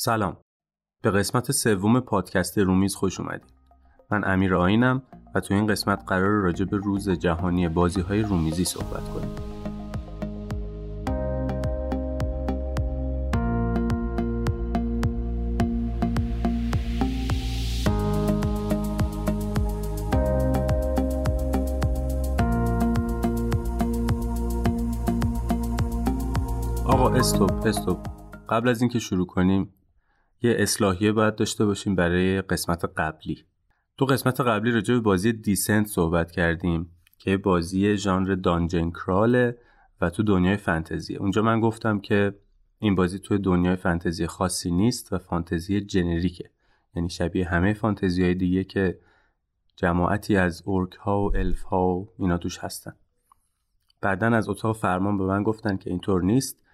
سلام. به قسمت سوم پادکست رومیز خوش اومدید من امیر آینم و تو این قسمت قرار راجع به روز جهانی بازی های رومیزی صحبت کنیم. آقا استوب استوب. قبل از اینکه شروع کنیم یه اصلاحیه باید داشته باشیم برای قسمت قبلی. تو قسمت قبلی راجع به بازی دیسنت صحبت کردیم که بازی ژانر دانجن کراله و تو دنیای فانتزی اونجا من گفتم که این بازی توی دنیای فانتزی خاصی نیست و فانتزی جنریکه. یعنی شبیه همه فانتزی های دیگه که جماعتی از اورک ها و الف ها و اینا توش هستن. بعدا از اتاق فرمان به من گفتن که اینطور نیست.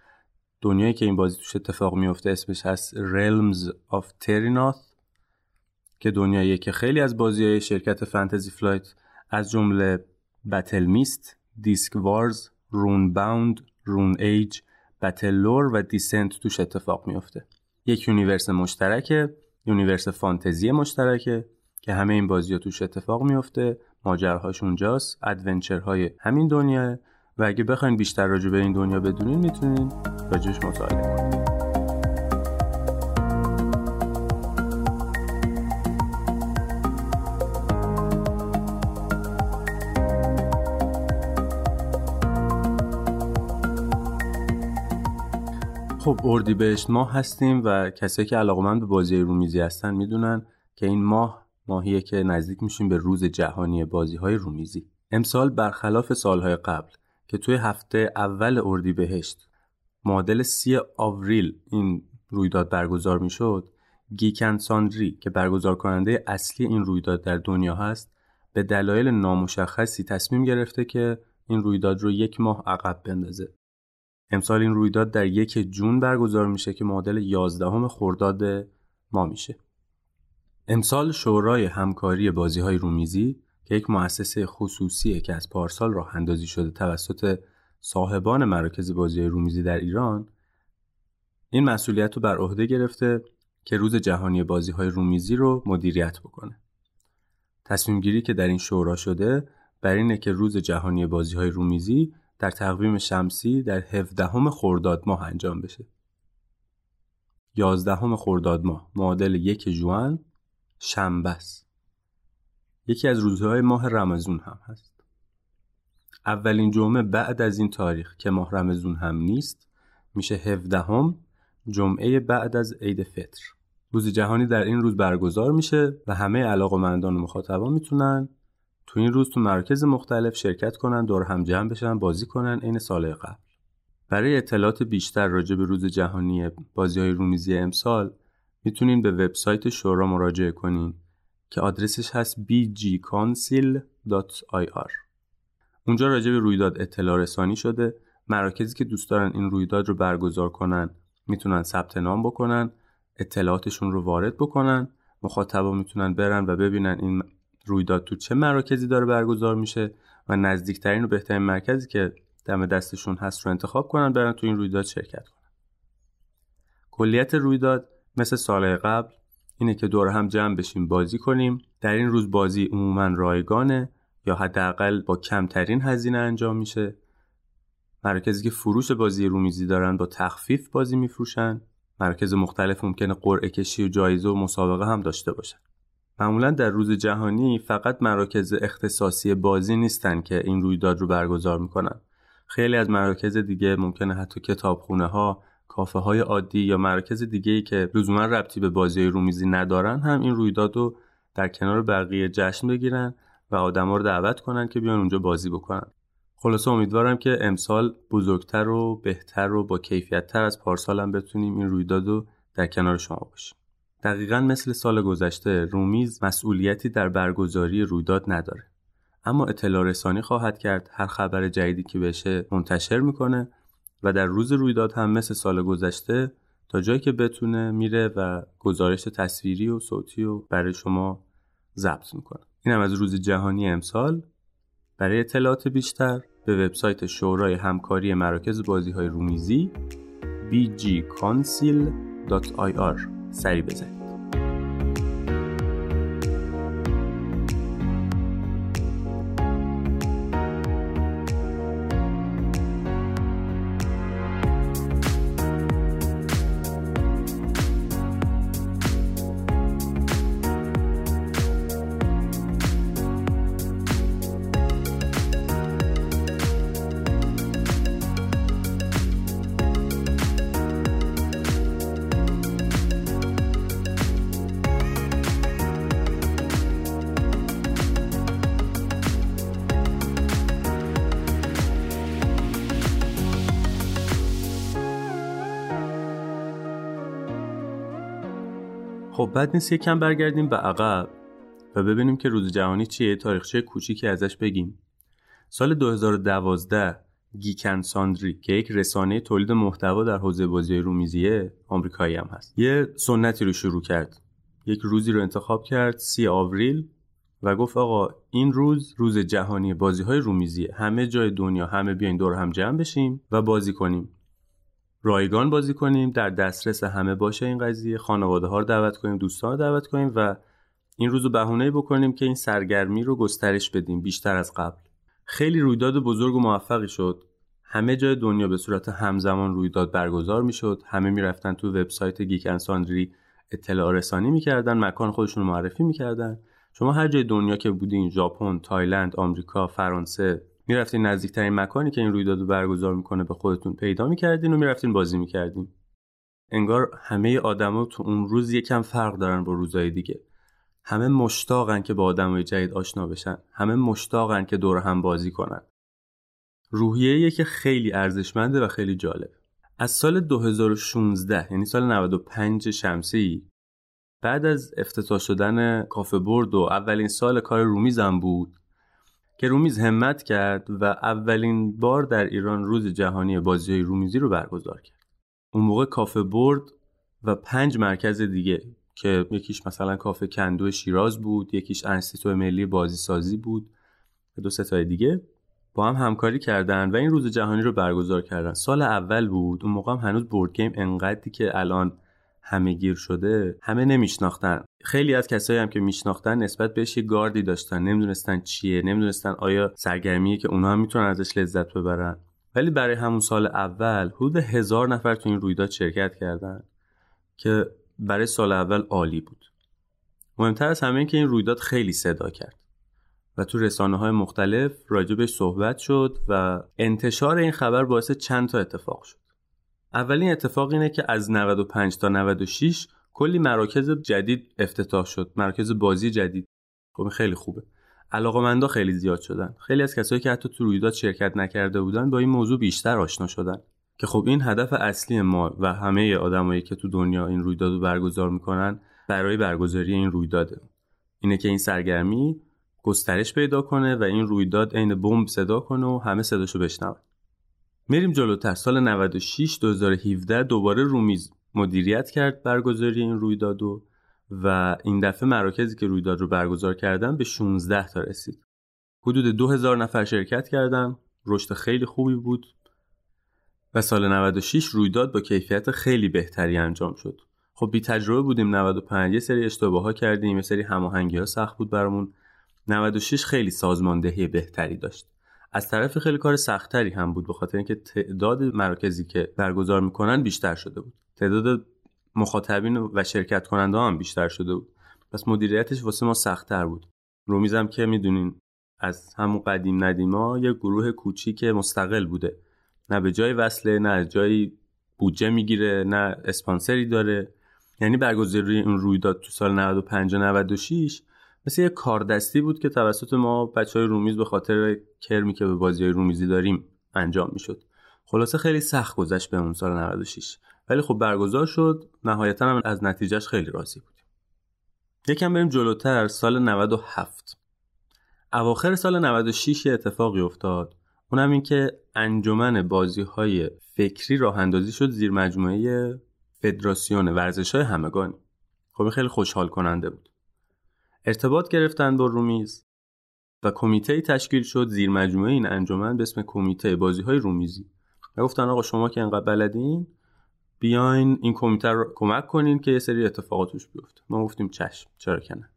دنیایی که این بازی توش اتفاق میفته اسمش هست Realms of Terrinoth که دنیایی که خیلی از بازی های شرکت فانتزی فلایت از جمله BattleMist، DiskWars، Runebound، Rune Age، BattleLore و Descent توش اتفاق میفته. یک universe مشترکه، universe فانتزی مشترکه که همه این بازی ها توش اتفاق میفته، ماجرهاش اونجاست، ادونچرهای همین دنیاه و اگه بخواین بیشتر راجع به این دنیا بدونین می‌تونین راجعش مطالعه کنین. خب اردیبهشت ماه هستیم و کسایی که علاقمند به بازی رومیزی هستن می‌دونن که این ماه ماهیه که نزدیک میشیم به روز جهانی بازی های رومیزی امسال برخلاف سالهای قبل که توی هفته اول اردیبهشت معادل سی آوریل این رویداد برگزار می‌شد گیکن ساندری که برگزار کننده اصلی این رویداد در دنیا هست به دلایل نامشخصی تصمیم گرفته که این رویداد رو یک ماه عقب بندازه امسال این رویداد در یک جون برگزار میشه که معادل 11 خرداد ما میشه. امسال شورای همکاری بازی های رومیزی که یک مؤسسه خصوصیه که از پارسال راه اندازی شده توسط صاحبان مراکز بازی رومیزی در ایران این مسئولیت رو بر عهده گرفته که روز جهانی بازی های رومیزی رو مدیریت بکنه. تصمیم گیری که در این شورا شده بر اینه که روز جهانی بازی های رومیزی در تقویم شمسی در 17 خرداد ماه انجام بشه. 11 خرداد ماه معادل یک جوان شنبه است. یکی از روزهای ماه رمزون هم هست. اولین جمعه بعد از این تاریخ که ماه رمزون هم نیست میشه 17 جمعه بعد از عید فطر. روز جهانی در این روز برگزار میشه و همه علاقمندان و مخاطبان می‌تونن تو این روز تو مراکز مختلف شرکت کنن دور هم جمع بشن بازی کنن عین سال قبل برای اطلاعات بیشتر راجع به روز جهانی بازی های رومیزی امسال می‌تونین به وبسایت شورا مراجعه کنین که آدرسش هست bgcouncil.ir اونجا راجع به رویداد اطلاع رسانی شده. مراکزی که دوست دارن این رویداد رو برگزار کنن می‌تونن ثبت نام بکنن اطلاعاتشون رو وارد بکنن. مخاطبا می‌تونن برن و ببینن این رویداد تو چه مراکزی داره برگزار میشه و نزدیکترین و بهترین مرکزی که دم دستشون هست رو انتخاب کنن برن تو این رویداد شرکت کنن. کلیت رویداد مثل سال قبل اینه که دور هم جمع بشیم بازی کنیم. در این روز بازی عموما رایگانه یا حداقل با کمترین هزینه انجام میشه. مراکزی که فروش بازی رومیزی دارن با تخفیف بازی میفروشن. مراکز مختلف ممکنه قرعه کشی و جایزه و مسابقه هم داشته باشن. معمولا در روز جهانی فقط مراکز اختصاصی بازی نیستن که این رویداد رو برگزار می‌کنن. خیلی از مراکز دیگه ممکنه حتی کتابخونه ها کافه های عادی یا مراکز دیگه که لزوما ربطی به بازی رومیزی ندارن هم این رویداد رو در کنار بقیه جشن بگیرن و آدما رو دعوت کنن که بیان اونجا بازی بکنن. خلاصه امیدوارم که امسال بزرگتر و بهتر و با کیفیتتر از پارسال هم بتونیم این رویداد رو در کنار شما باشیم. دقیقا مثل سال گذشته رومیز مسئولیتی در برگزاری رویداد نداره. اما اطلاع رسانی خواهد کرد. هر خبر جدیدی که بشه منتشر می‌کنه و در روز رویداد هم مثل سال گذشته تا جایی که بتونه میره و گزارش تصویری و صوتی و برای شما ضبط می‌کنه. این هم از روز جهانی امسال. برای اطلاعات بیشتر به وبسایت شورای همکاری مراکز بازی های رومیزی bgcouncil roomizone.ir سری بزنید. خب بعد نیست یکم برگردیم به عقب و ببینیم که روز جهانی چیه تاریخچه کوچیکی ازش بگیم. سال 2012 گیکن ساندری که یک رسانه تولید محتوا در حوزه بازی رومیزیه آمریکایی هم هست. یه سنتی رو شروع کرد. یک روزی رو انتخاب کرد سی آوریل و گفت آقا این روز روز جهانی بازی های رومیزیه. همه جای دنیا همه بیاین دور هم جمع بشیم و بازی کنیم. رایگان بازی کنیم در دسترس همه باشه این قضیه. خانواده ها رو دعوت کنیم دوستان رو دعوت کنیم و این روزو بهونه بکنیم که این سرگرمی رو گسترش بدیم بیشتر از قبل. خیلی رویداد بزرگ و موفقی شد. همه جای دنیا به صورت همزمان رویداد برگزار می‌شد. همه می‌رفتن تو وبسایت گیکن ساندری اطلاع رسانی می‌کردن مکان خودشون رو معرفی می‌کردن. شما هر جای دنیا که بودین ژاپن تایلند آمریکا فرانسه می‌رفتین نزدیکترین مکانی که این رویداد رو برگزار می‌کنه به خودتون پیدا می‌کردین و می‌رفتین بازی می‌کردین؟ انگار همه آدما تو اون روز یکم فرق دارن با روزهای دیگه. همه مشتاقن که با آدمای جدید آشنا بشن. همه مشتاقن که دور هم بازی کنن. روحیه که خیلی ارزشمنده و خیلی جالب. از سال 2016 یعنی سال 95 شمسی بعد از افتتاح شدن کافه برد و اولین سال کار رومیزم بود که رومیز همت کرد و اولین بار در ایران روز جهانی بازی های رومیزی رو برگزار کرد. اون موقع کافه بورد و پنج مرکز دیگه که یکیش مثلا کافه کندو شیراز بود یکیش انستیتو ملی بازی سازی بود و دو ستای دیگه با هم همکاری کردن و این روز جهانی رو برگزار کردن. سال اول بود اون موقع هم هنوز board game انقدری که الان همه گیر شده همه نمیشناختن. خیلی از کسایی هم که میشناختن نسبت بهش یه گاردی داشتن. نمی‌دونستن چیه نمی‌دونستن آیا سرگرمیه که اونها هم می‌تونن ازش لذت ببرن. ولی برای همون سال اول حدود هزار نفر تو این رویداد شرکت کردن که برای سال اول عالی بود. مهمتر از همه این که این رویداد خیلی صدا کرد و تو رسانه های مختلف راجبش صحبت شد و انتشار این خبر باعث چند تا اتفاق شد. اولین اتفاق اینه که از 95 تا 96 کلی مراکز جدید افتتاح شد مراکز بازی جدید. خب خیلی خوبه. علاقمندا خیلی زیاد شدن. خیلی از کسایی که حتی تو رویداد شرکت نکرده بودن با این موضوع بیشتر آشنا شدن. که خب این هدف اصلی ما و همه آدمایی که تو دنیا این رویداد رو برگزار می‌کنن برای برگزاری این رویداده. اینه که این سرگرمی گسترش پیدا کنه و این رویداد عین بمب صدا کنه و همه صداشو بشنون میریم جلوتر. سال 96 2017 دوباره رومیز مدیریت کرد برگزاری این رویدادو و این دفعه مراکزی که رویداد رو برگزار کردن به 16 تا رسید. حدود 2000 نفر شرکت کردن. رشد خیلی خوبی بود. و سال 96 رویداد با کیفیت خیلی بهتری انجام شد. خب بی تجربه بودیم. 95 یه سری اشتباه ها کردیم. یه سری هماهنگی ها سخت بود برامون. 96 خیلی سازماندهی بهتری داشت. از طرف خیلی کار سختتری هم بود به خاطر اینکه تعداد مراکزی که برگزار می‌کنن بیشتر شده بود. تعداد مخاطبین و شرکت کننده هم بیشتر شده بود. پس مدیریتش واسه ما سختتر بود. رومیزم که می‌دونین از همون قدیم ندیما یه گروه کوچیک مستقل بوده. نه به جای وصله نه از جایی بودجه می‌گیره نه اسپانسری داره. یعنی برگزاری این رویداد تو سال 95 و 96 مثل یه کاردستی بود که توسط ما بچه های رومیز به خاطر کرمی که به بازی های رومیزی داریم انجام می‌شد. خلاصه خیلی سخت گذشت به اون سال 96 ولی خب برگزار شد. نهایتا هم از نتیجهش خیلی راضی بودیم یکم بریم جلوتر. سال 97 اواخر سال 96 یه اتفاقی افتاد. اونم این که انجمن بازی های فکری راه اندازی شد زیر مجموعه فدراسیون ورزش های همگانی. خب خیلی خوشحال کننده بود. ارتباط گرفتن با رومیز. و کمیته تشکیل شد زیر مجموعه این انجمن به اسم کمیته بازی های رومیزی. و گفتن آقا شما که انقدر بلدین بیاین این کمیته رو کمک کنین که یه سری اتفاقات توش بیفته. ما گفتیم چشم چرا کنه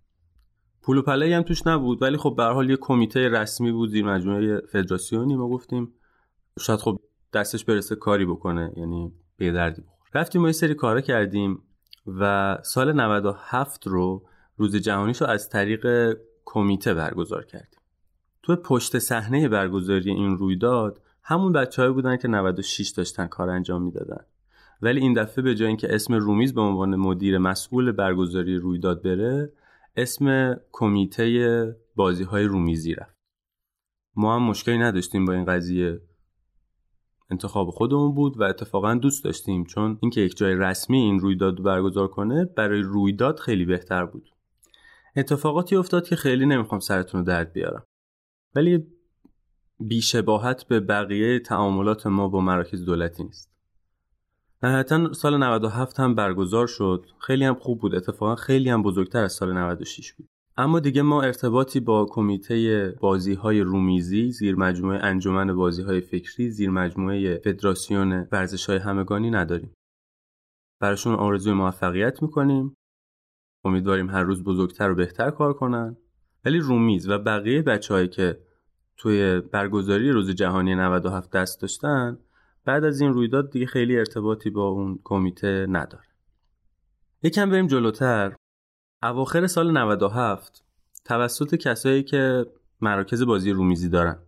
پول و پله هم توش نبود ولی خب به حال یه کمیته رسمی بود زیر مجموعه فدراسیونی. ما گفتیم شاید خب دستش برسه کاری بکنه یعنی به دردی بخور رفتیم ما یه سری کارا کردیم و سال 97 رو روز جهانیش رو از طریق کمیته برگزار کردیم تو پشت صحنه برگزاری این رویداد همون بچه‌ای بودن که 96 داشتن کار انجام می‌دادن. ولی این دفعه به جای اینکه اسم رومیز به عنوان مدیر مسئول برگزاری رویداد بره اسم کمیته بازی های رومیزی رفت. ما هم مشکلی نداشتیم با این قضیه. انتخاب خودمون بود و اتفاقا دوست داشتیم چون اینکه یک جای رسمی این رویداد رو برگزار کنه برای رویداد خیلی بهتر بود. اتفاقاتی افتاد که خیلی نمی‌خوام سرتون رو درد بیارم. ولی بیشباهت به بقیه تعاملات ما با مراکز دولتی نیست. نهایتا سال 97 هم برگزار شد. خیلی هم خوب بود. اتفاقا خیلی هم بزرگتر از سال 96 بود. اما دیگه ما ارتباطی با کمیته بازی های رومیزی زیر مجموعه انجمن بازی های فکری زیر مجموعه فدراسیون ورزش های همگانی نداریم. براشون آرزوی موفقیت می‌کنیم. امیدواریم هر روز بزرگتر و بهتر کار کنن. ولی رومیز و بقیه بچههایی که توی برگزاری روز جهانی 97 دست داشتن بعد از این رویداد دیگه خیلی ارتباطی با اون کمیته نداره. یکم بریم جلوتر. اواخر سال 97 توسط کسایی که مراکز بازی رومیزی دارن.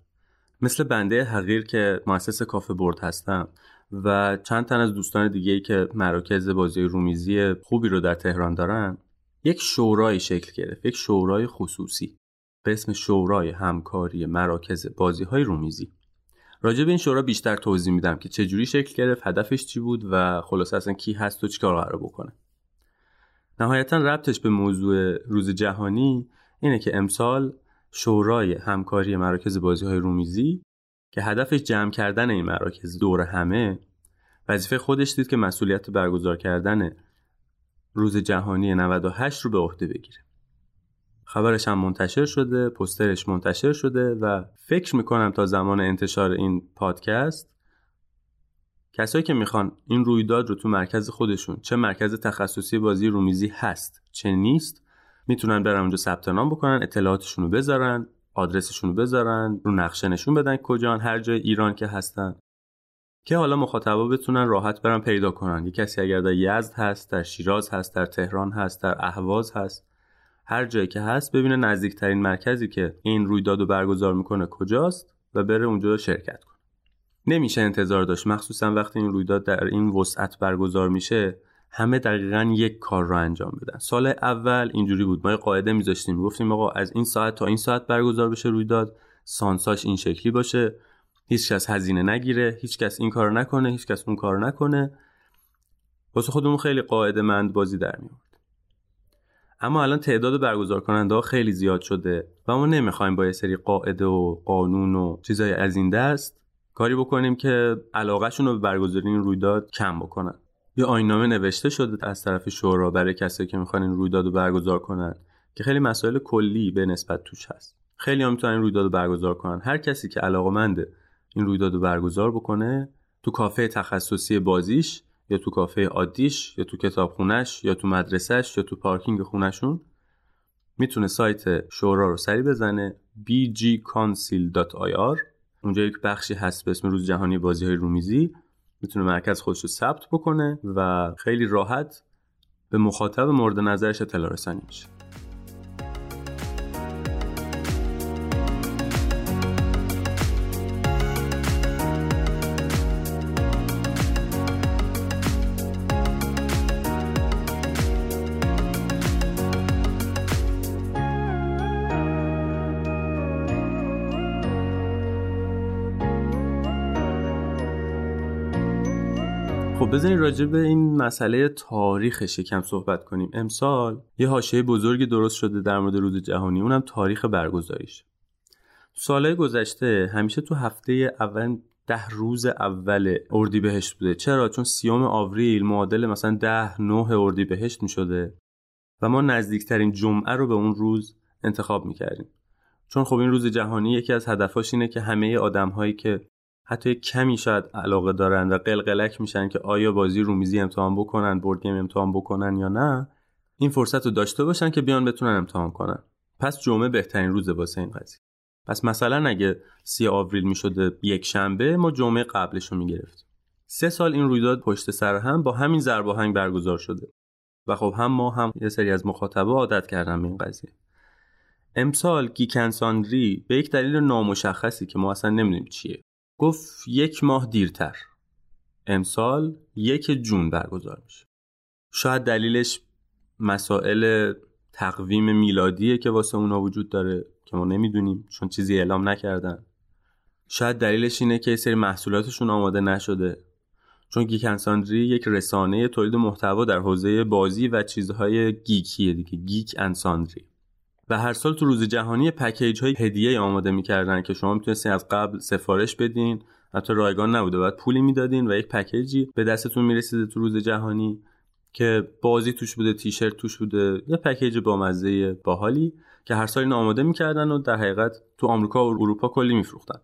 مثل بنده حقیر که مؤسس کافه برد هستم و چند تن از دوستان دیگه ای که مراکز بازی رومیزی خوبی رو در تهران دارن یک شورای شکل گرفت یک شورای خصوصی به اسم شورای همکاری مراکز بازی های رومیزی. راجع به این شورا بیشتر توضیح میدم که چجوری شکل گرفت هدفش چی بود و خلاصه اصلا کی هست و چیکار قرار بکنه. نهایتا ربطش به موضوع روز جهانی اینه که امسال شورای همکاری مراکز بازی های رومیزی که هدفش جمع کردن این مراکز دور همه وظیفه خودش دید که مسئولیت برگزار کردن روز جهانی 98 رو به عهده بگیره. خبرش هم منتشر شده پسترش منتشر شده و فکر می‌کنم تا زمان انتشار این پادکست کسایی که می‌خوان این رویداد رو تو مرکز خودشون چه مرکز تخصصی بازی رومیزی هست چه نیست می‌تونن برن اونجا ثبت نام بکنن اطلاعاتشون رو بذارن آدرسشون رو بذارن رو نقشه نشون بدن کجان هر جای ایران که هستن. که حالا مخاطبا بتونن راحت برن پیدا کنن. یه کسی اگر در یزد هست در شیراز هست در تهران هست در اهواز هست هر جایی که هست ببینه نزدیکترین مرکزی که این رویداد رو برگزار می‌کنه کجاست و بره اونجا شرکت کنه. نمیشه انتظار داشت. مخصوصا وقتی این رویداد در این وسعت برگزار میشه همه دقیقا یک کار رو انجام بدن. سال اول اینجوری بود. ما یه قاعده میذاشتیم. می‌گفتیم آقا از این ساعت تا این ساعت برگزار بشه رویداد. سانساش این شکلی باشه. هیچ کس هزینه نگیره هیچ کس این کار نکنه هیچ کس اون کار نکنه. واسه خودمون خیلی قاعده مند بازی در میاد اما الان تعداد برگزار کننده ها خیلی زیاد شده و ما نمی‌خوایم با یه سری قاعده و قانون و چیزای از این دست کاری بکنیم که علاقهشون رو به برگزاری این رویداد کم بکنن. یه آینامه نوشته شده از طرف شورا برای کسایی که می‌خوان این رویداد رو برگزار کنن که خیلی مسائل کلی به نسبت توش هست. خیلی هم می‌تونن این رویداد رو برگزار کنن. هر کسی که علاقمنده این رویداد رو برگزار بکنه تو کافه تخصصی بازیش یا تو کافه عادیش یا تو کتابخونش یا تو مدرسهش یا تو پارکینگ خونشون می‌تونه سایت شورا رو سری بزنه bgcouncil.ir اونجا یک بخشی هست به اسم روز جهانی بازی های رومیزی. می‌تونه مرکز خودش رو ثبت بکنه و خیلی راحت به مخاطب مورد نظرش اطلاع میشه. خب بزنین راجع به این مسئله تاریخش یکم صحبت کنیم. امسال یه حاشیه بزرگی درست شده در مورد روز جهانی اونم تاریخ برگزاریش. سالهای گذشته همیشه تو هفته اول ده روز اول اردیبهشت بوده. چرا؟ چون سیوم آوریل معادل مثلا ده نه اردیبهشت می شده و ما نزدیکترین جمعه رو به اون روز انتخاب می‌کردیم. چون خب این روز جهانی یکی از هدفاش اینه که همه آدم هایی که حتی کمی شاید علاقه دارن و قلقلک میشن که آیا بازی رومیزی امتحان بکنن بورد گیم امتحان بکنن یا نه این فرصت رو داشته باشن که بیان بتونن امتحان کنن. پس جمعه بهترین روزه واسه این قضیه. پس مثلا اگه سی آوریل می‌شده یک شنبه ما جمعه قبلش رو می‌گرفتیم. سه سال این رویداد پشت سر هم با همین ضرب برگزار شده. و خب هم ما هم یه سری از مخاطبه عادت کردن به این قضیه. امسال گیک اند ساندری به یک دلیل نامشخصی که ما اصلا نمی‌دونیم چیه. گفت یک ماه دیرتر. امسال یک ژوئن برگزار میشه. شاید دلیلش مسائل تقویم میلادیه که واسه اونا وجود داره که ما نمی‌دونیم چون چیزی اعلام نکردن. شاید دلیلش اینه که سری محصولاتشون آماده نشده. چون گیک اند ساندری یک رسانه تولید محتوا در حوزه بازی و چیزهای geekیه دیگه گیک اند ساندری و هر سال تو روز جهانی پکیج های هدیه آماده می‌کردن که شما می‌تونستین از قبل سفارش بدین. حتی رایگان نبوده بعد پولی می‌دادین و یک پکیجی به دستتون می‌رسیده تو روز جهانی که بازی توش بوده تیشرت توش بوده یه پکیج بامزه باحالی که هر سال آماده می‌کردن و در حقیقت تو آمریکا و اروپا کلی میفروختن.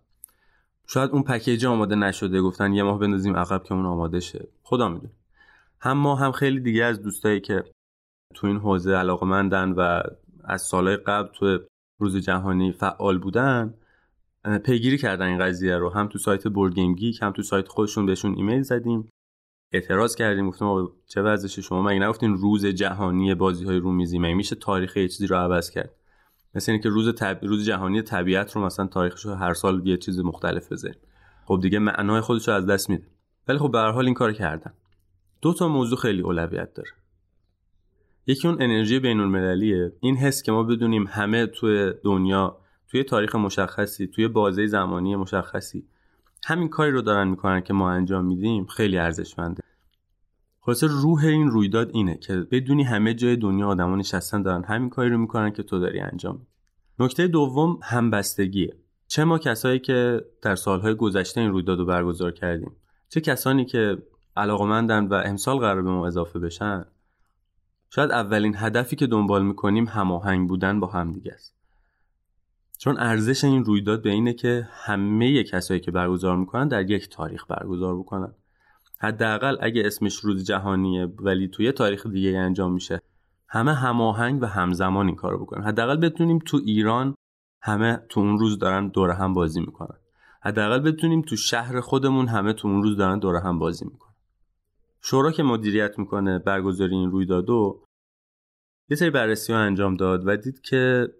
شاید اون پکیج آماده نشده گفتن یه ماه بندازیم عقب که اون آماده شه. خدا می‌دونه. هم ما هم خیلی دیگه از دوستایی که تو این حوزه علاقمندن و از سالهای قبل تو روز جهانی فعال بودن پیگیری کردن این قضیه رو. هم تو سایت بورگیم گیک هم تو سایت خودشون بهشون ایمیل زدیم. اعتراض کردیم گفتیم چه وضعشه شما مگه نگفتین روز جهانی بازی های رومیزی مگه میشه تاریخ یه چیزی رو عوض کرد؟ مثل اینکه روز روز جهانی طبیعت رو مثلا تاریخش رو هر سال یه چیز مختلف بذاریم. خب دیگه معنای خودش رو از دست میده ولی خب به هر حال این کار کردن. دو تا موضوع خیلی اولویت داره. یکی اون انرژی بین المللیه این حس که ما بدونیم همه توی دنیا توی تاریخ مشخصی توی بازه زمانی مشخصی همین کاری رو دارن می‌کنن که ما انجام میدیم خیلی ارزشمنده. خلاصه روح این رویداد اینه که بدونی همه جای دنیا آدما نشستن دارن همین کاری رو می‌کنن که تو داری انجام میدی. نکته دوم همبستگیه. چه ما کسایی که در سالهای گذشته این رویداد رو برگزار کردیم؟ چه کسانی که علاقمندن و امسال قرار به ما اضافه بشن؟ شاید اولین هدفی که دنبال می‌کنیم هماهنگ بودن با همدیگه است. چون ارزش این رویداد به اینه که همه کسایی که برگزار می‌کنن در یک تاریخ برگزار بکنن. حداقل اگه اسمش روز جهانیه ولی توی تاریخ دیگه انجام میشه همه هماهنگ و همزمان این کارو بکنن. حداقل بتونیم تو ایران همه تو اون روز دارن دور هم بازی می‌کنن. حداقل بتونیم تو شهر خودمون همه تو اون روز دارن دور هم بازی می‌کنن. شورا که مدیریت می‌کنه برگزاری این رویدادو یه سری بررسی ها انجام داد و دید که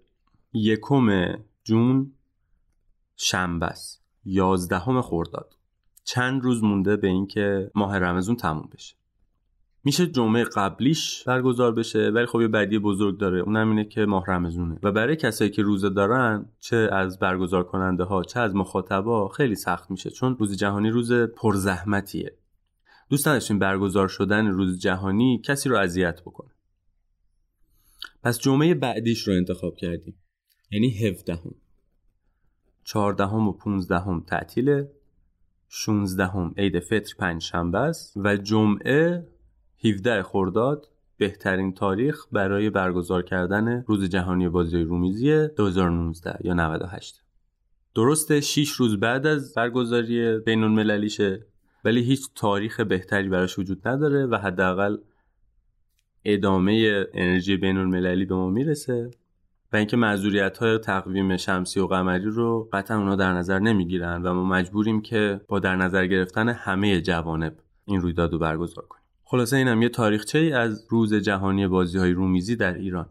یکم جون شنبه است یازدهم خرداد چند روز مونده به اینکه ماه رمزون تموم بشه. میشه جمعه قبلیش برگزار بشه ولی خب یه بدی بزرگ داره اونم اینه که ماه رمزونه و برای کسایی که روزه دارن چه از برگزار کننده ها چه از مخاطبا خیلی سخت میشه چون روز جهانی روز پرزحمتیه. دوست نداشتیم برگزار شدن روز جهانی کسی رو اذیت بکنه. پس جمعه بعدیش رو انتخاب کردیم. یعنی 17 هم 14 و 15 هم تعطیله 16 هم عید فطر پنج شنبه است و جمعه 17 خرداد بهترین تاریخ برای برگزار کردن روز جهانی بازی رومیزی 2019 یا 98 درسته 6 روز بعد از برگزاری بین المللیشه ولی هیچ تاریخ بهتری براش وجود نداره و حداقل ادامه انرژی بین المللی به ما می‌رسه و اینکه معذوریت های تقویم شمسی و قمری رو قطعا اونا در نظر نمی‌گیرن و ما مجبوریم که با در نظر گرفتن همه جوانب این رویداد رو برگزار کنیم. خلاصه اینم یه تاریخچه ای از روز جهانی بازی های رومیزی در ایران.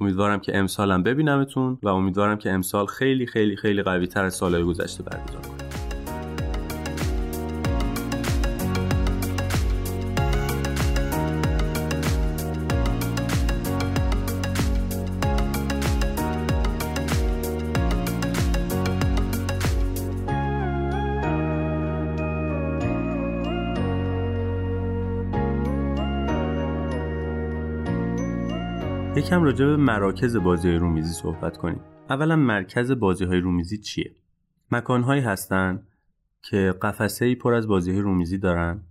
امیدوارم که امسالم ببینمتون و امیدوارم که امسال خیلی خیلی خیلی قوی تر از سالهای گذشته برگزار کنیم. یکم راجع به مراکز بازی های رومیزی صحبت کنیم. اولا مرکز بازی های رومیزی چیه؟ مکانهایی هستن که قفسه ای پر از بازی های رومیزی دارن.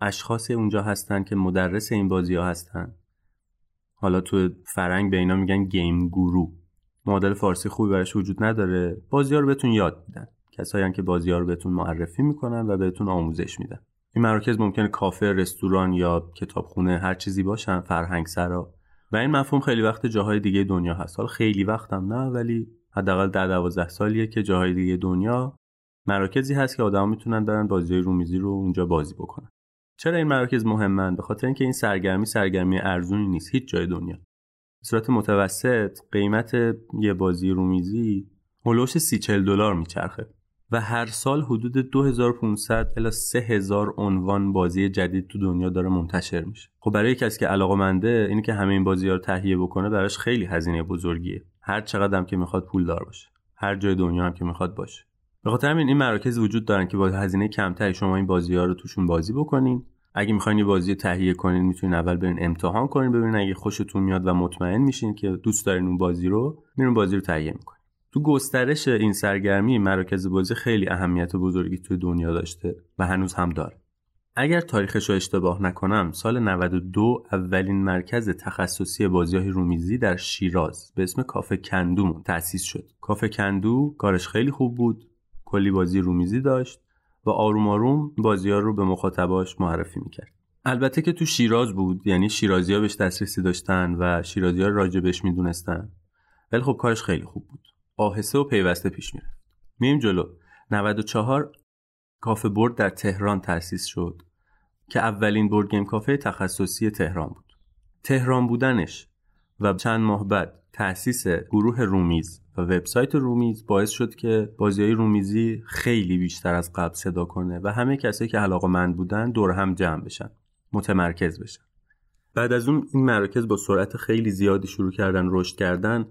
اشخاصی اونجا هستن که مدرس این بازی ها هستن. حالا تو فرنگ به اینا میگن گیم گورو. معادل فارسی خوبی براش وجود نداره. بازی ها رو بهتون یاد میدن. کسایی که بازی ها رو بهتون معرفی می‌کنن و بهتون آموزش میدن. این مراکز ممکنه کافه رستوران یا کتابخونه هر چیزی باشن فرهنگ سرا و این مفهوم خیلی وقت جاهای دیگه دنیا هست. حالا خیلی وقتم نه ولی حداقل در 12 سالیه که جاهای دیگه دنیا مراکزی هست که آدما می‌تونن برن بازی رومیزی رو اونجا بازی بکنن. چرا این مراکز مهمن؟ به خاطر اینکه این سرگرمی سرگرمی ارزونی نیست هیچ جای دنیا. به صورت متوسط قیمت یه بازی رومیزی هلوش سی چل دلار میچرخه. و هر سال حدود 2500 الی 3000 عنوان بازی جدید تو دنیا داره منتشر میشه. خب برای کسی که علاقه منده اینی که همه این بازی ها رو تهیه بکنه براش خیلی هزینه بزرگیه. هر چقدر هم که می‌خواد پول دار باشه. هر جای دنیا هم که می‌خواد باشه. به خاطر همین این مراکز وجود دارن که با هزینه کمتری شما این بازی ها رو توشون بازی بکنین. اگه می‌خواین یه بازی تهیه کنین می‌تونین اول برین امتحان کنین ببینین اگه خوشتون میاد و مطمئن میشین که دوست دارین اون بازی رو میرون بازی رو تهیه می‌کنین. تو گسترش این سرگرمی مراکز بازی خیلی اهمیت بزرگی توی دنیا داشته و هنوز هم داره. اگر تاریخش رو اشتباه نکنم سال 92 اولین مرکز تخصصی بازی های رومیزی در شیراز به اسم کافه کندو تأسیس شد. کافه کندو کارش خیلی خوب بود کلی بازی رومیزی داشت و آروم آروم بازی ها رو به مخاطباش معرفی می‌کرد. البته که تو شیراز بود یعنی شیرازی ها بهش دسترسی داشتن و شیرازی ها راجبش می‌دونستن. ولی خب کارش خیلی خوب بود. آهسته و پیوسته پیش میره میم جلو. 94 کافه بورد در تهران تأسیس شد که اولین board game کافه تخصصی تهران بود. تهران بودنش و چند ماه بعد تأسیس گروه رومیز و وبسایت رومیز باعث شد که بازی های رومیزی خیلی بیشتر از قبل صدا کنه و همه کسایی که علاقه مند بودن دور هم جمع بشن متمرکز بشن. بعد از اون این مراکز با سرعت خیلی زیادی شروع کردن رشد کردن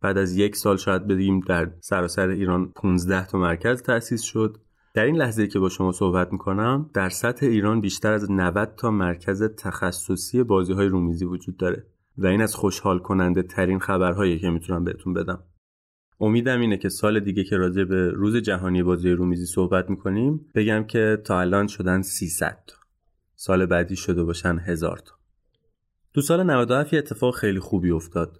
بعد از یک سال شاید بگیم در سراسر ایران 15 تا مرکز تأسیس شد. در این لحظه که با شما صحبت می‌کنم در سطح ایران بیشتر از 90 تا مرکز تخصصی بازی های رومیزی وجود داره و این از خوشحال کننده ترین خبرهایی که می‌تونم بهتون بدم. امیدم اینه که سال دیگه که راجع به روز جهانی بازی رومیزی صحبت می‌کنیم بگم که تا الان شدن 300 تا. سال بعدی شده باشن هزار تا. تو سال 97 اتفاق خیلی خوبی افتاد.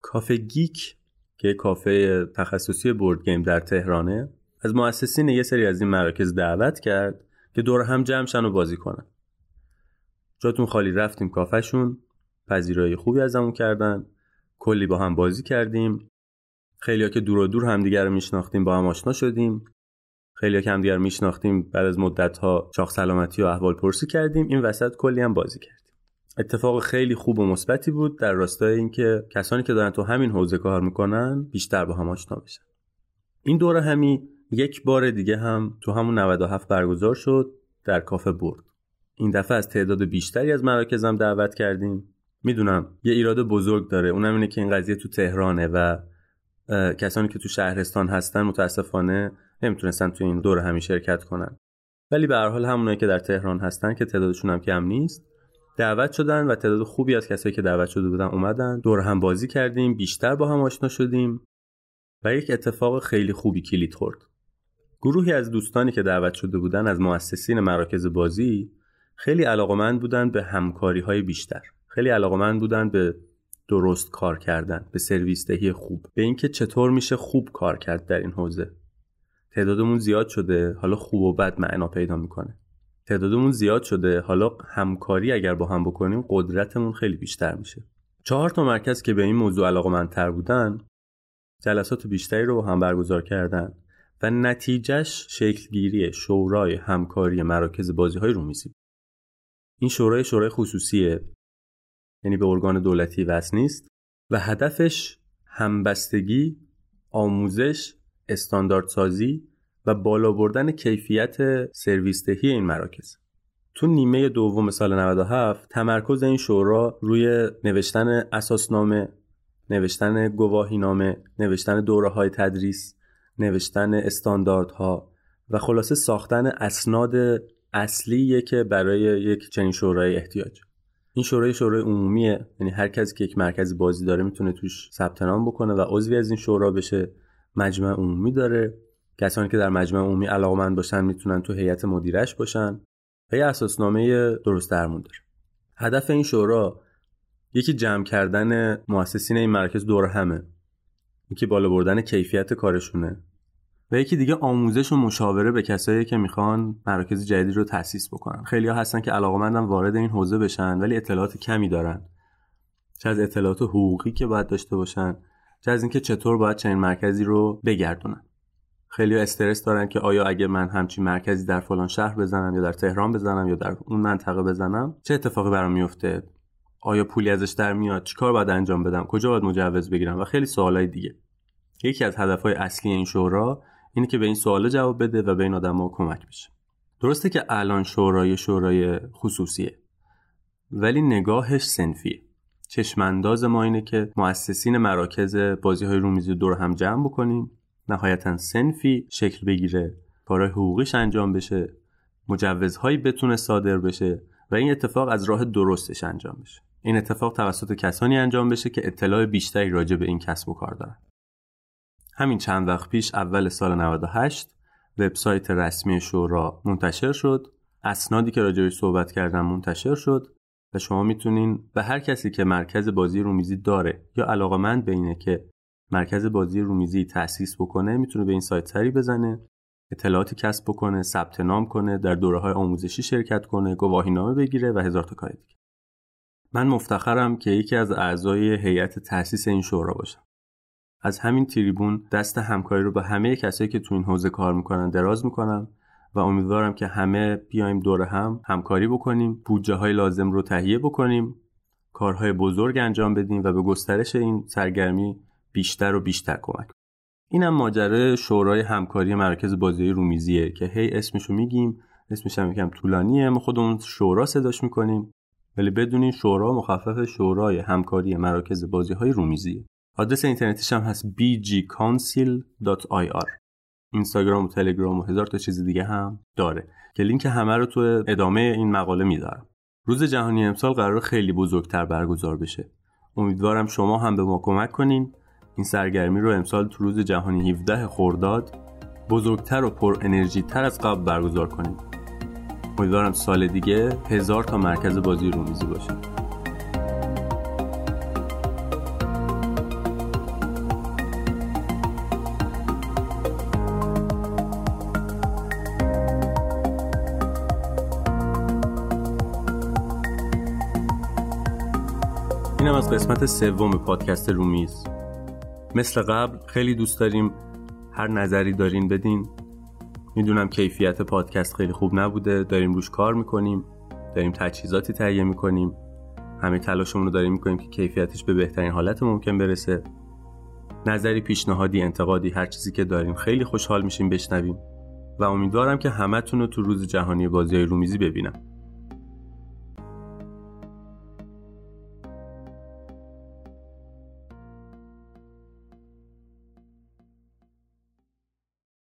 کافه گیک که کافه تخصصی بورد گیم در تهرانه از مؤسسین یه سری از این مراکز دعوت کرد که دور هم جمعشن و بازی کنن. جاتون خالی رفتیم کافهشون پذیرایی خوبی ازمون کردن کلی با هم بازی کردیم. خیلیا که دور و دور همدیگر رو میشناختیم با هم آشنا شدیم. خیلیا که همدیگر میشناختیم بعد از مدت ها سلامتی و احوال پرسی کردیم. این وسط کلی هم بازی کردیم. اتفاق خیلی خوب و مثبتی بود در راستای اینکه کسانی که دارن تو همین حوزه کار می‌کنن بیشتر با هم آشنا بشن. این دوره همی یک بار دیگه هم تو همون 97 برگزار شد در کافه برد. این دفعه از تعداد بیشتری از مراکزم دعوت کردیم. می‌دونم یه ایراد بزرگ داره. اونم اینه که این قضیه تو تهرانه و کسانی که تو شهرستان هستن متاسفانه نمی‌تونستن تو این دوره همی شرکت کنن. ولی به هر حال همونایی که در تهران هستن که تعدادشون هم کم نیست دعوت شدن و تعداد خوبی از کسایی که دعوت شده بودن اومدن. دور هم بازی کردیم بیشتر با هم آشنا شدیم و یک اتفاق خیلی خوبی کلید خورد. گروهی از دوستانی که دعوت شده بودن از مؤسسین مراکز بازی خیلی علاقمند بودن به همکاری های بیشتر. خیلی علاقمند بودن به درست کار کردن به سرویس دهی خوب به اینکه چطور میشه خوب کار کرد در این حوزه. تعدادمون زیاد شده حالا خوب و بد معنا پیدا می‌کنه. تعدادمون زیاد شده. حالا همکاری اگر با هم بکنیم قدرتمون خیلی بیشتر میشه. چهار تا مرکز که به این موضوع علاقمندتر بودن جلسات بیشتری رو هم برگزار کردن و نتیجهش شکلگیری شورای همکاری مراکز بازی های رومیزی این شورای شورای خصوصیه یعنی به ارگان دولتی وصل نیست و هدفش همبستگی آموزش استانداردسازی و بالا بردن کیفیت سرویس دهی این مراکز. تو نیمه دوم سال 97 تمرکز این شورا روی نوشتن اساسنامه نوشتن گواهینامه نوشتن دوره های تدریس نوشتن استانداردها و خلاصه ساختن اسناد اصلیه که برای یک چنین شورای احتیاج. این شورای شورای عمومیه یعنی هر کسی که یک مرکز بازی داره می‌تونه توش ثبت نام بکنه و عضوی از این شورا بشه. مجمع عمومی داره. کسانی که در مجمع عمومی علاقمند باشن می‌تونن تو هیئت مدیرش باشن و یه اساسنامه درست درمون داره. هدف این شورا یکی جمع کردن مؤسسین این مرکز دور همه یکی بالا بردن کیفیت کارشونه و یکی دیگه آموزش و مشاوره به کسایی که می‌خوان مراکز جدید رو تأسیس بکنن. خیلی ها هستن که علاقمندن وارد این حوزه بشن ولی اطلاعات کمی دارن. چه از اطلاعات حقوقی که باید داشته باشن چه از اینکه چطور باید چنین مرکزی رو بگردونن. خیلی استرس دارن که آیا اگه من همچین مرکزی در فلان شهر بزنم یا در تهران بزنم یا در اون منطقه بزنم چه اتفاقی برام میفته؟ آیا پولی ازش در میاد؟ چیکار باید انجام بدم؟ کجا باید مجوز بگیرم؟ و خیلی سوالای دیگه. یکی از هدفهای اصلی این شورا اینه که به این سوالا جواب بده و به این آدما کمک بشه. درسته که الان شورای شورای خصوصیه ولی نگاهش سنفیه. چشمانداز ما اینه که مؤسسین مراکز بازی های رومیزی دور هم جمع بکنیم. نهایتا سنفی شکل بگیره کارهای حقوقیش انجام بشه مجوزهایی بتونه صادر بشه و این اتفاق از راه درستش انجام بشه. این اتفاق توسط کسانی انجام بشه که اطلاع بیشتری راجع به این کسب و کار دارن. همین چند وقت پیش اول سال 98 وبسایت رسمی شورا منتشر شد. اسنادی که راجعش صحبت کردم منتشر شد و شما می‌تونین به هر کسی که مرکز بازی رومیزی داره یا علاقمند به اینه که مرکز بازی رومیزی تأسیس بکنه می‌تونه به این سایت سری بزنه اطلاعاتی کسب بکنه ثبت نام کنه در دوره های آموزشی شرکت کنه گواهی نامه بگیره و هزار تا کار دیگه. من مفتخرم که یکی از اعضای هیئت تأسیس این شورا باشم. از همین تریبون دست همکاری رو به همه کسایی که تو این حوزه کار می‌کنن دراز می‌کنم و امیدوارم که همه بیایم دور هم همکاری بکنیم بودجه های لازم رو تهیه بکنیم کارهای بزرگ انجام بدیم و به گسترش این سرگرمی بیشتر و بیشتر کمک اینم ماجرا شورای همکاری مرکز بازی رومیزیه که هی اسمشو میگیم اسمش هم یکم طولانیه ما خودمون شورا صداش می‌کنیم ولی بدونین شورا مخفف شورای همکاری مراکز بازی های رومیزیه. آدرس اینترنتیش هم هست bgcouncil.ir اینستاگرام و تلگرام و هزار تا چیز دیگه هم داره که لینک همه رو تو ادامه این مقاله می‌ذارم. روز جهانی امسال قرار خیلی بزرگتر برگزار بشه. امیدوارم شما هم به ما کمک کنین. این سرگرمی رو امسال تو روز جهانی 17 خرداد بزرگتر و پر انرژی تر از قبل برگزار کنیم. امیدوارم سال دیگه هزار تا مرکز بازی رومیزی باشه. اینم از قسمت سوم پادکست رومیز. مثل قبل خیلی دوست داریم هر نظری دارین بدین. می‌دونم کیفیت پادکست خیلی خوب نبوده. داریم روش کار می‌کنیم. داریم تجهیزاتی تهیه می‌کنیم. همه تلاشمون رو داریم می‌کنیم که کیفیتش به بهترین حالت ممکن برسه. نظری پیشنهادی انتقادی هر چیزی که داریم خیلی خوشحال میشیم بشنویم. و امیدوارم که همتون رو تو روز جهانی بازی رومیزی ببینم.